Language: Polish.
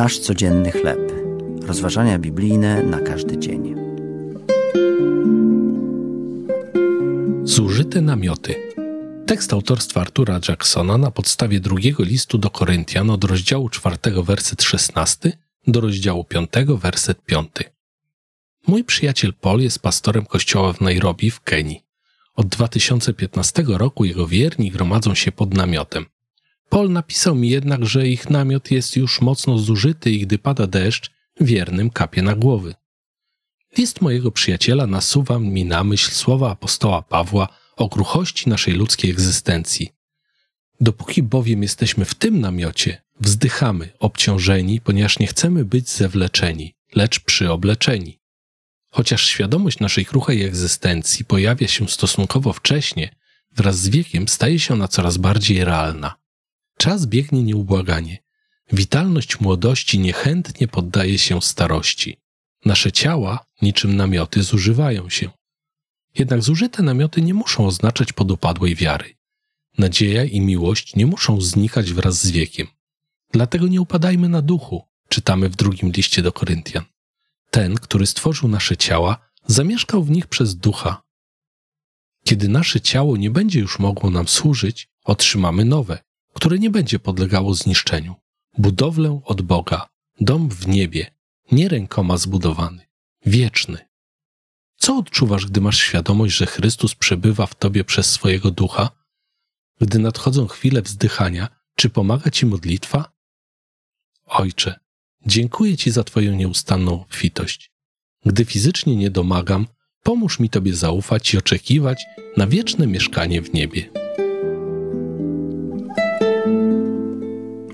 Nasz codzienny chleb. Rozważania biblijne na każdy dzień. Zużyte namioty. Tekst autorstwa Artura Jacksona na podstawie drugiego listu do Koryntian od rozdziału 4, werset 16 do rozdziału 5, werset 5. Mój przyjaciel Paul jest pastorem kościoła w Nairobi w Kenii. Od 2015 roku jego wierni gromadzą się pod namiotem. Paul napisał mi jednak, że ich namiot jest już mocno zużyty i gdy pada deszcz, wiernym kapie na głowy. List mojego przyjaciela nasuwa mi na myśl słowa apostoła Pawła o kruchości naszej ludzkiej egzystencji. Dopóki bowiem jesteśmy w tym namiocie, wzdychamy, obciążeni, ponieważ nie chcemy być zewleczeni, lecz przyobleczeni. Chociaż świadomość naszej kruchej egzystencji pojawia się stosunkowo wcześnie, wraz z wiekiem staje się ona coraz bardziej realna. Czas biegnie nieubłaganie. Witalność młodości niechętnie poddaje się starości. Nasze ciała, niczym namioty, zużywają się. Jednak zużyte namioty nie muszą oznaczać podupadłej wiary. Nadzieja i miłość nie muszą znikać wraz z wiekiem. Dlatego nie upadajmy na duchu, czytamy w drugim liście do Koryntian. Ten, który stworzył nasze ciała, zamieszkał w nich przez ducha. Kiedy nasze ciało nie będzie już mogło nam służyć, otrzymamy nowe, które nie będzie podlegało zniszczeniu. Budowlę od Boga, dom w niebie, nie rękoma zbudowany, wieczny. Co odczuwasz, gdy masz świadomość, że Chrystus przebywa w tobie przez swojego ducha? Gdy nadchodzą chwile wzdychania, czy pomaga ci modlitwa? Ojcze, dziękuję Ci za Twoją nieustanną obfitość. Gdy fizycznie nie domagam, pomóż mi Tobie zaufać i oczekiwać na wieczne mieszkanie w niebie.